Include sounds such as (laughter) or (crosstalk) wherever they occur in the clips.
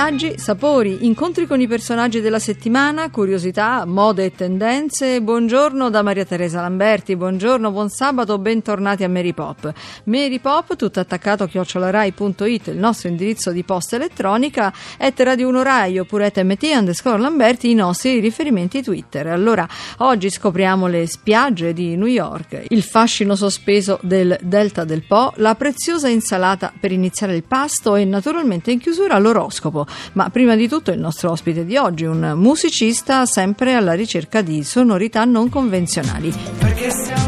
viaggi, sapori, incontri con i personaggi della settimana, curiosità, mode e tendenze. Buongiorno da Maria Teresa Lamberti, buongiorno, buon sabato, bentornati a Mary Pop. Mary Pop, tutto attaccato a chiocciolarai.it, il nostro indirizzo di posta elettronica, et Radio 1 Rai oppure TMT underscore Lamberti, i nostri riferimenti Twitter. Allora, oggi scopriamo le spiagge di New York, il fascino sospeso del Delta del Po, la preziosa insalata per iniziare il pasto e naturalmente in chiusura l'oroscopo. Ma prima di tutto il nostro ospite di oggi, un musicista sempre alla ricerca di sonorità non convenzionali.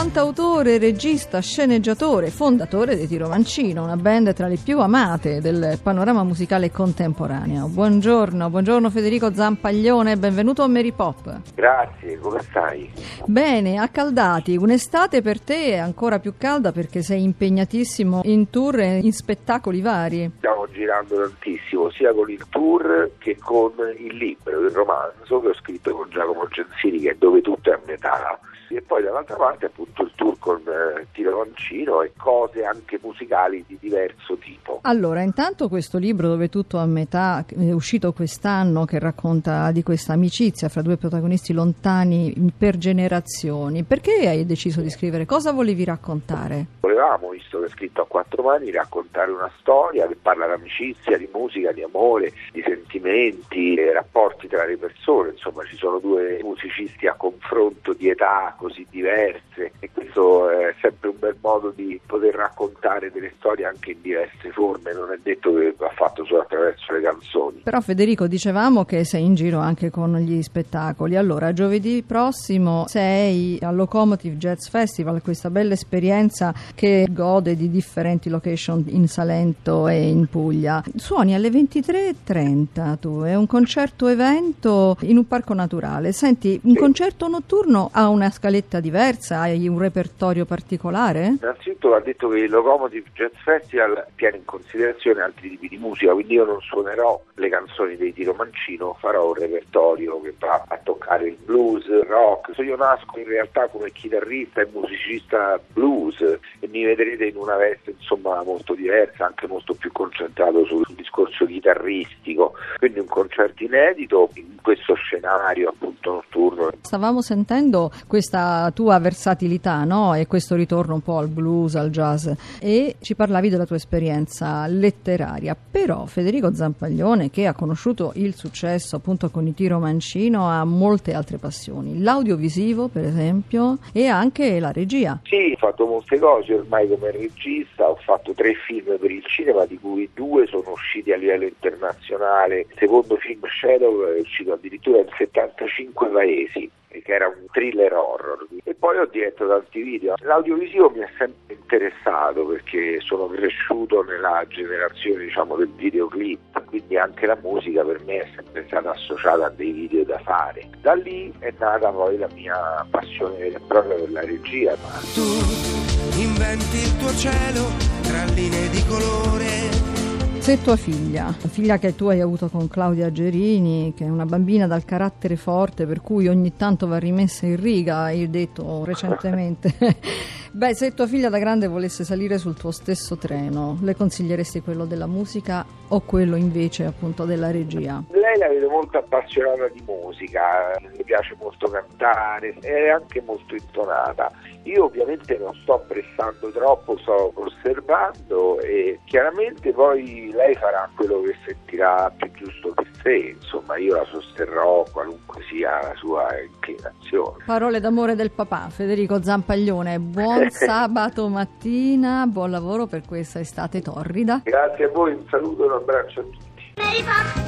Cantautore, regista, sceneggiatore, fondatore dei Tiro Mancino, una band tra le più amate del panorama musicale contemporaneo. Buongiorno, buongiorno Federico Zampaglione, benvenuto a Mary Pop. Grazie, come stai? Bene, accaldati, un'estate per te è ancora più calda perché sei impegnatissimo in tour e in spettacoli vari. Stiamo girando tantissimo, sia con il tour che con il libro, il romanzo che ho scritto con Giacomo Gensini, che è dove tutto è a metà. E poi dall'altra parte appunto il tour con eh, Tiro Mancino e cose anche musicali di diverso tipo. Allora, intanto questo libro dove tutto a metà è uscito quest'anno che racconta di questa amicizia fra due protagonisti lontani per generazioni. Perché hai deciso di scrivere? Cosa volevi raccontare? Volevamo, visto che è scritto a quattro mani, raccontare una storia che parla di amicizia, di musica, di amore, di sentimenti, eh, rapporti tra le persone. Insomma, ci sono due musicisti a confronto di età così diverse e questo è sempre un bel modo di poter raccontare delle storie anche in diverse forme. Non è detto che va fatto solo attraverso le canzoni. Però Federico dicevamo che sei in giro anche con gli spettacoli. Allora, giovedì prossimo sei al Locomotive Jazz Festival, questa bella esperienza che gode di differenti location in Salento e in Puglia. Suoni alle 23.30 tu, è un concerto evento in un parco naturale. Senti, un Sì. concerto notturno ha una scaletta diversa, hai un repertorio particolare? Innanzitutto va detto che il Locomotive Jazz Festival tiene in considerazione altri tipi di musica, quindi io non suonerò le canzoni dei Tiro Mancino, farò un repertorio che va a toccare il blues, il rock. Io nasco in realtà come chitarrista e musicista blues e mi vedrete in una veste insomma molto diversa, anche molto più concentrato sul discorso chitarristico. Quindi un concerto inedito in questo scenario appunto notturno. Stavamo sentendo questa tua versatilità no? e questo ritorno un po' al blues, al jazz e ci parlavi della tua esperienza letteraria, però Federico Zampaglione che ha conosciuto il successo appunto con i Tiro Mancino ha molte altre passioni, l'audiovisivo per esempio e anche la regia. Sì, ho fatto molte cose ormai come regista, ho fatto tre film per il cinema, di cui due sono usciti a livello internazionale. Il secondo film Shadow è uscito addirittura in 75 paesi che era un thriller horror. E poi ho diretto tanti video. L'audiovisivo mi è sempre interessato perché sono cresciuto nella generazione diciamo del videoclip quindi anche la musica per me è sempre stata associata a dei video da fare. Da lì è nata poi la mia passione vera propria per la regia Tu inventi il tuo cielo tra linee di colore. Se tua figlia, la figlia che tu hai avuto con Claudia Gerini, che è una bambina dal carattere forte per cui ogni tanto va rimessa in riga, hai detto recentemente, (laughs) beh se tua figlia da grande volesse salire sul tuo stesso treno, le consiglieresti quello della musica o quello invece appunto della regia? Lei la vedo molto appassionata di musica, le piace molto cantare, è anche molto intonata. Io ovviamente non sto pressando troppo, sto osservando e chiaramente poi lei farà quello che sentirà più giusto per sé, insomma io la sosterrò qualunque sia la sua inclinazione. Parole d'amore del papà, Federico Zampaglione, buon (laughs) sabato mattina, buon lavoro per questa estate torrida. Grazie a voi, un saluto abbraccio a tutti.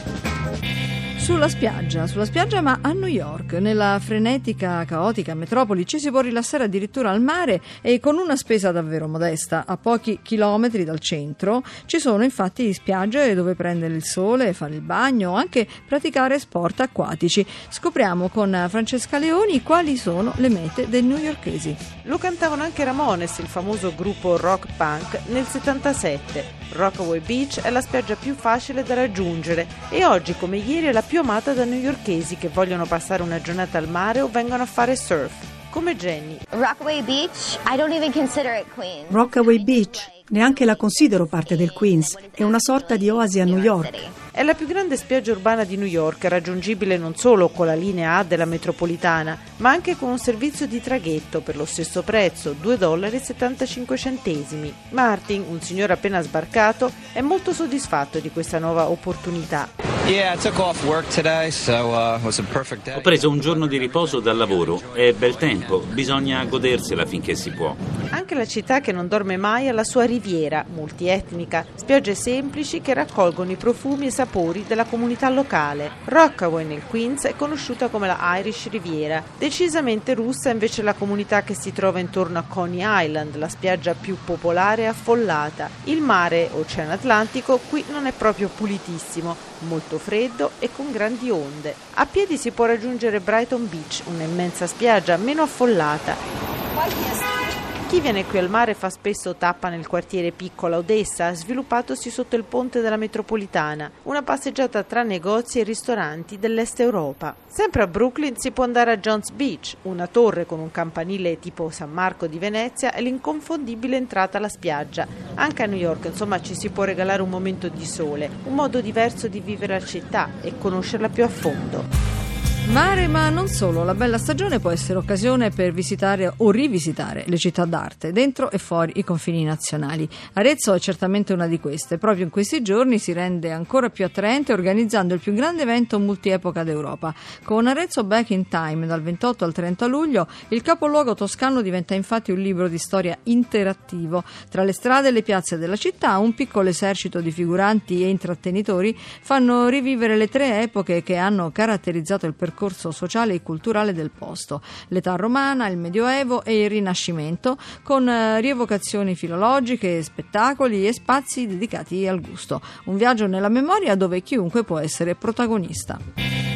Sulla spiaggia, sulla spiaggia ma a New York, nella frenetica, caotica metropoli, ci si può rilassare addirittura al mare e con una spesa davvero modesta. A pochi chilometri dal centro ci sono infatti spiagge dove prendere il sole, fare il bagno o anche praticare sport acquatici. Scopriamo con Francesca Leoni quali sono le mete dei newyorkesi. Lo cantavano anche Ramones, il famoso gruppo rock punk, nel 77. Rockaway Beach è la spiaggia più facile da raggiungere e oggi come ieri è la più amata da newyorkesi che vogliono passare una giornata al mare o vengono a fare surf. Come Jenny. Rockaway Beach, I don't even consider it clean. Rockaway Beach Neanche la considero parte del Queens, è una sorta di oasi a New York. È la più grande spiaggia urbana di New York, raggiungibile non solo con la linea A della metropolitana, ma anche con un servizio di traghetto per lo stesso prezzo, 2,75 dollari. Martin, un signore appena sbarcato, è molto soddisfatto di questa nuova opportunità. Uh, Ho preso un giorno di riposo dal lavoro. È bel tempo, bisogna godersela finché si può. Anche la città che non dorme mai ha la sua riviera, multietnica, spiagge semplici che raccolgono i profumi e sapori della comunità locale. Rockaway nel Queens è conosciuta come la Irish Riviera. Decisamente russa invece la comunità che si trova intorno a Coney Island, la spiaggia più popolare e affollata. Il mare, Oceano Atlantico, qui non è proprio pulitissimo, molto freddo e con grandi onde. A piedi si può raggiungere Brighton Beach, un'immensa spiaggia meno affollata. Chi viene qui al mare fa spesso tappa nel quartiere Piccola Odessa, sviluppatosi sotto il ponte della metropolitana, una passeggiata tra negozi e ristoranti dell'est Europa. Sempre a Brooklyn si può andare a Jones Beach, una torre con un campanile tipo San Marco di Venezia e l'inconfondibile entrata alla spiaggia. Anche a New York, insomma, ci si può regalare un momento di sole, un modo diverso di vivere la città e conoscerla più a fondo. Mare, ma non solo, la bella stagione può essere occasione per visitare o rivisitare le città d'arte, dentro e fuori i confini nazionali. Arezzo è certamente una di queste. Proprio in questi giorni si rende ancora più attraente organizzando il più grande evento multiepoca d'Europa. Con Arezzo Back in Time, dal 28 al 30 luglio, il capoluogo toscano diventa infatti un libro di storia interattivo. Tra le strade e le piazze della città, un piccolo esercito di figuranti e intrattenitori fanno rivivere le tre epoche che hanno caratterizzato il percorso percorso sociale e culturale del posto, l'età romana, il Medioevo e il Rinascimento, con eh, rievocazioni filologiche, spettacoli e spazi dedicati al gusto. Un viaggio nella memoria dove chiunque può essere protagonista.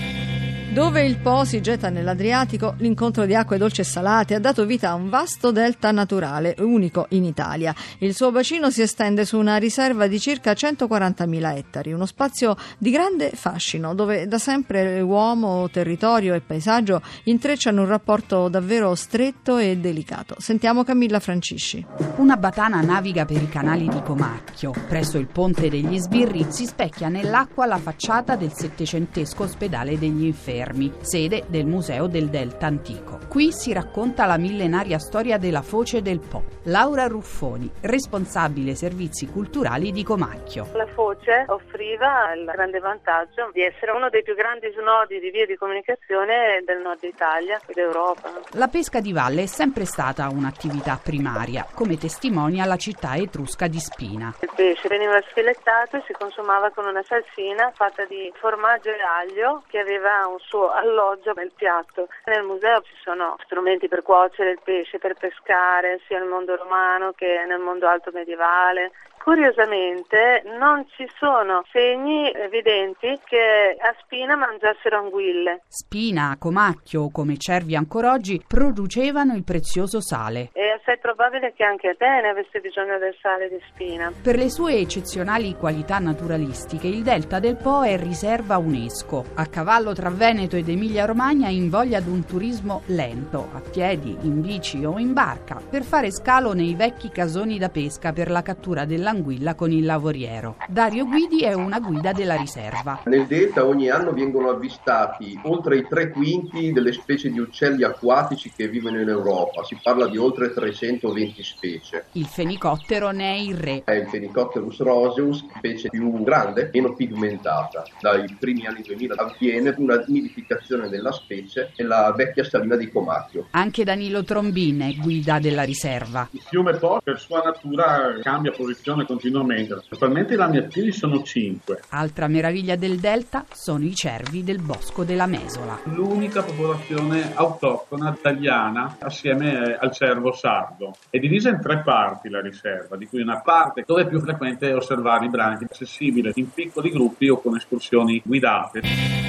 Dove il Po si getta nell'Adriatico, l'incontro di acque dolci e salate ha dato vita a un vasto delta naturale, unico in Italia. Il suo bacino si estende su una riserva di circa 140.000 ettari, uno spazio di grande fascino, dove da sempre uomo, territorio e paesaggio intrecciano un rapporto davvero stretto e delicato. Sentiamo Camilla Francisci. Una batana naviga per i canali di Comacchio. Presso il ponte degli Sbirri si specchia nell'acqua la facciata del settecentesco ospedale degli infermi Fermi, sede del Museo del Delta Antico. Qui si racconta la millenaria storia della foce del Po. Laura Ruffoni, responsabile servizi culturali di Comacchio. La foce offriva il grande vantaggio di essere uno dei più grandi snodi di via di comunicazione del nord Italia ed Europa. La pesca di valle è sempre stata un'attività primaria, come testimonia la città etrusca di Spina. Il pesce veniva sfilettato e si consumava con una salsina fatta di formaggio e aglio che aveva un suo suo alloggio nel piatto. Nel museo ci sono strumenti per cuocere il pesce, per pescare, sia nel mondo romano che nel mondo alto medievale. Curiosamente non ci sono segni evidenti che a Spina mangiassero anguille. Spina, Comacchio, come cervi ancora oggi, producevano il prezioso sale. È assai probabile che anche Atene avesse bisogno del sale di Spina. Per le sue eccezionali qualità naturalistiche, il delta del Po è riserva UNESCO. A cavallo tra Veneto ed Emilia-Romagna invoglia ad un turismo lento, a piedi, in bici o in barca, per fare scalo nei vecchi casoni da pesca per la cattura dell'anguilla Anguilla con il lavoriero. Dario Guidi è una guida della riserva. Nel delta ogni anno vengono avvistati oltre i tre quinti delle specie di uccelli acquatici che vivono in Europa. Si parla di oltre 320 specie. Il fenicottero ne è il re. È il Fenicotterus roseus, specie più grande, meno pigmentata. Dai primi anni 2000 avviene una nidificazione della specie nella vecchia salina di Comacchio. Anche Danilo Trombin è guida della riserva. Il fiume Po per sua natura cambia posizione continuamente. Attualmente i rami attivi sono 5. Altra meraviglia del delta sono i cervi del bosco della Mesola. L'unica popolazione autoctona italiana assieme al cervo sardo. È divisa in tre parti la riserva, di cui una parte dove è più frequente osservare i branchi accessibili in piccoli gruppi o con escursioni guidate.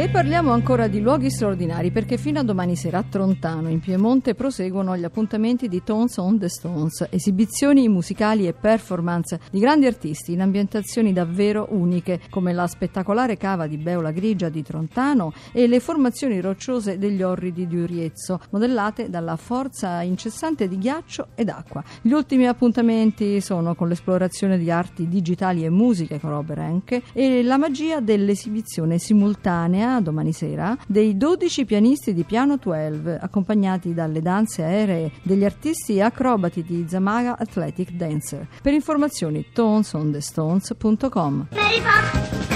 E parliamo ancora di luoghi straordinari perché fino a domani sera a Trontano, in Piemonte, proseguono gli appuntamenti di Tones on the Stones, esibizioni musicali e performance di grandi artisti in ambientazioni davvero uniche, come la spettacolare cava di Beola Grigia di Trontano e le formazioni rocciose degli orridi di Uriezzo, modellate dalla forza incessante di ghiaccio ed acqua. Gli ultimi appuntamenti sono con l'esplorazione di arti digitali e musiche con Robert Henke e la magia dell'esibizione simultanea domani sera dei 12 pianisti di piano 12 accompagnati dalle danze aeree degli artisti acrobati di Zamaga Athletic Dancer. Per informazioni tonesonthestones.com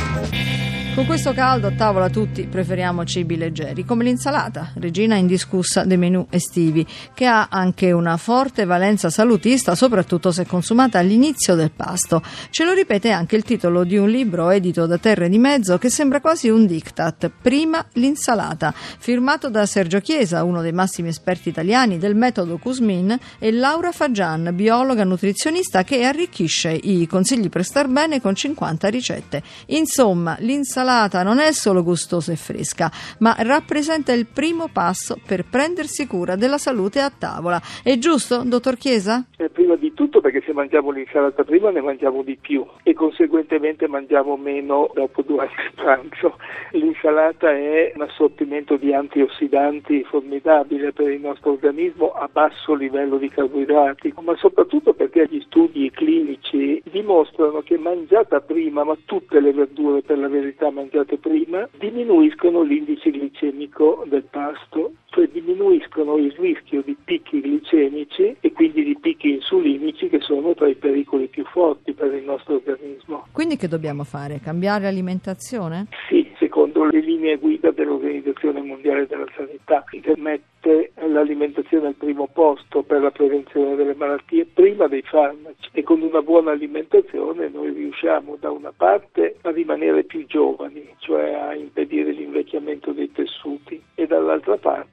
con questo caldo a tavola tutti preferiamo cibi leggeri, come l'insalata, regina indiscussa dei menù estivi, che ha anche una forte valenza salutista, soprattutto se consumata all'inizio del pasto. Ce lo ripete anche il titolo di un libro edito da Terre di Mezzo che sembra quasi un diktat. Prima l'insalata, firmato da Sergio Chiesa, uno dei massimi esperti italiani del metodo Cusmin, e Laura Fagian, biologa nutrizionista che arricchisce i consigli per star bene con 50 ricette. Insomma, l'insalata l'insalata non è solo gustosa e fresca, ma rappresenta il primo passo per prendersi cura della salute a tavola. È giusto, dottor Chiesa? Eh, prima di tutto perché se mangiamo l'insalata prima ne mangiamo di più e conseguentemente mangiamo meno dopo durante il pranzo. L'insalata è un assortimento di antiossidanti formidabile per il nostro organismo a basso livello di carboidrati, ma soprattutto perché gli studi clinici dimostrano che mangiata prima, ma tutte le verdure per la verità mangiate prima diminuiscono l'indice glicemico del pasto, cioè diminuiscono il rischio di picchi glicemici e quindi di picchi insulinici che sono tra i pericoli più forti per il nostro organismo. Quindi che dobbiamo fare? Cambiare alimentazione? Sì, secondo le linee guida dell'Organizzazione Mondiale della Sanità, che mette l'alimentazione al primo posto per la prevenzione delle malattie prima dei farmaci e con una buona alimentazione noi riusciamo da una parte a rimanere più giovani, cioè a impedire l'invecchiamento dei tessuti e dall'altra parte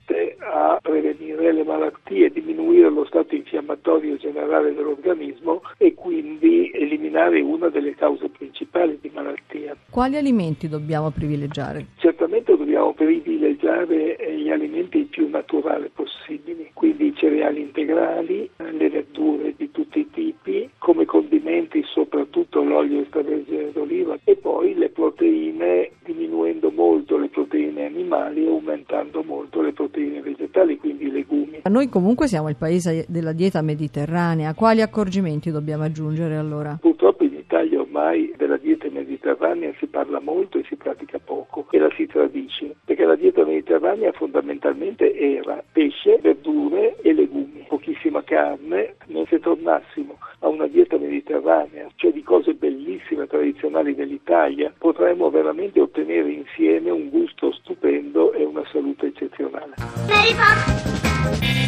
a prevenire le malattie, diminuire lo stato infiammatorio generale dell'organismo e quindi eliminare una delle cause principali di malattia. Quali alimenti dobbiamo privilegiare? Certamente dobbiamo privilegiare gli alimenti più naturali possibili, quindi i cereali integrali, le verdure di tutti i tipi, come condimenti soprattutto l'olio extravergine d'oliva e poi le proteine diminuendo molto le proteine animali e aumentando molto le proteine vegetali, quindi i legumi. Noi comunque siamo il paese della dieta mediterranea, quali accorgimenti dobbiamo aggiungere allora? Purtroppo in Italia ormai della dieta mediterranea si parla molto e si pratica poco e la si tradisce, perché la dieta mediterranea fondamentalmente era pesce, verdure e legumi, pochissima carne, noi se tornassimo a una dieta mediterranea, cioè di cose bellissime, tradizionali dell'Italia, potremmo veramente ottenere insieme un gusto stupendo e una salute eccezionale.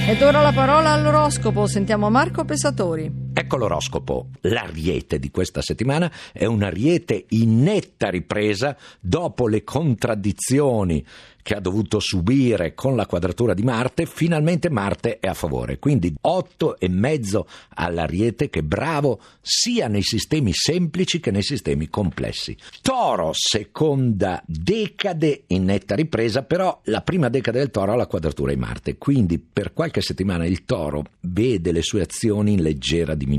Ed ora la parola all'oroscopo, sentiamo Marco Pesatori. Ecco l'oroscopo. L'ariete di questa settimana è un ariete in netta ripresa dopo le contraddizioni che ha dovuto subire con la quadratura di Marte, finalmente Marte è a favore. Quindi 8 e mezzo all'Ariete che bravo sia nei sistemi semplici che nei sistemi complessi. Toro, seconda decade in netta ripresa, però la prima decade del Toro ha la quadratura di Marte, quindi per qualche settimana il Toro vede le sue azioni in leggera diminuzione.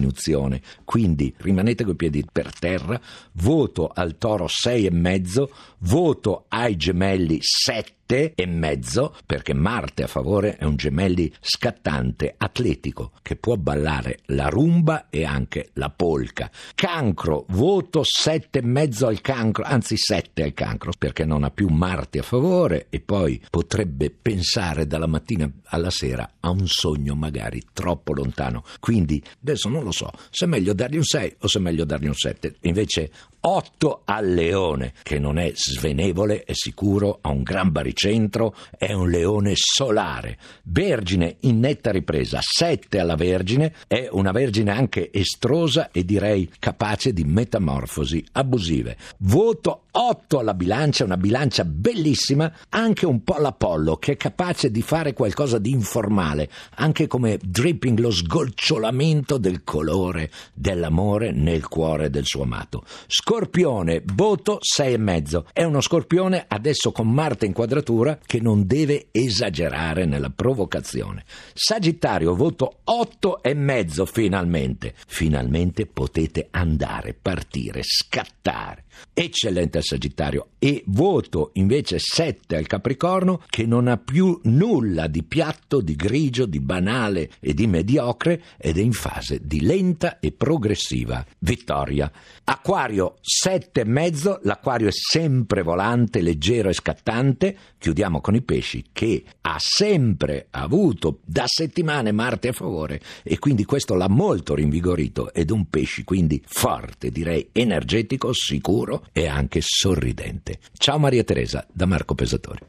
Quindi rimanete coi piedi per terra, voto al Toro 6 e mezzo, voto ai gemelli 7 e mezzo, perché Marte a favore è un gemelli scattante, atletico, che può ballare la rumba e anche la polca. Cancro, voto sette e mezzo al cancro, anzi sette al cancro, perché non ha più Marte a favore e poi potrebbe pensare dalla mattina alla sera a un sogno magari troppo lontano. Quindi adesso non lo so se è meglio dargli un 6 o se è meglio dargli un 7. Invece 8 al leone, che non è svenevole, è sicuro, ha un gran baricentro, è un leone solare. Vergine in netta ripresa, 7 alla Vergine, è una Vergine anche estrosa e direi capace di metamorfosi abusive. Voto 8 alla bilancia, una bilancia bellissima, anche un po' l'Apollo che è capace di fare qualcosa di informale, anche come dripping, lo sgolciolamento del colore dell'amore nel cuore del suo amato. Scorpione, voto 6,5. È uno scorpione adesso con Marte in quadratura che non deve esagerare nella provocazione. Sagittario, voto 8,5 finalmente. Finalmente potete andare, partire, scattare. Eccellente al Sagittario e voto invece 7 al Capricorno che non ha più nulla di piatto, di grigio, di banale e di mediocre ed è in fase di lenta e progressiva vittoria. Acquario 7 e mezzo, l'acquario è sempre volante, leggero e scattante. Chiudiamo con i pesci che ha sempre avuto da settimane Marte a favore e quindi questo l'ha molto rinvigorito ed un pesci quindi forte, direi energetico, sicuro e anche sorridente. Ciao Maria Teresa da Marco Pesatori.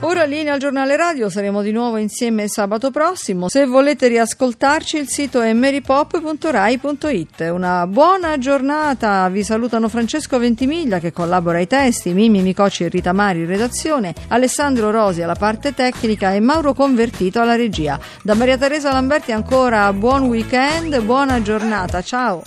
Ora linea al giornale radio, saremo di nuovo insieme sabato prossimo. Se volete riascoltarci il sito è marypop.rai.it. Una buona giornata, vi salutano Francesco Ventimiglia che collabora ai testi, Mimi Micoci e Rita Mari in redazione, Alessandro Rosi alla parte tecnica e Mauro Convertito alla regia. Da Maria Teresa Lamberti ancora buon weekend, buona giornata, ciao!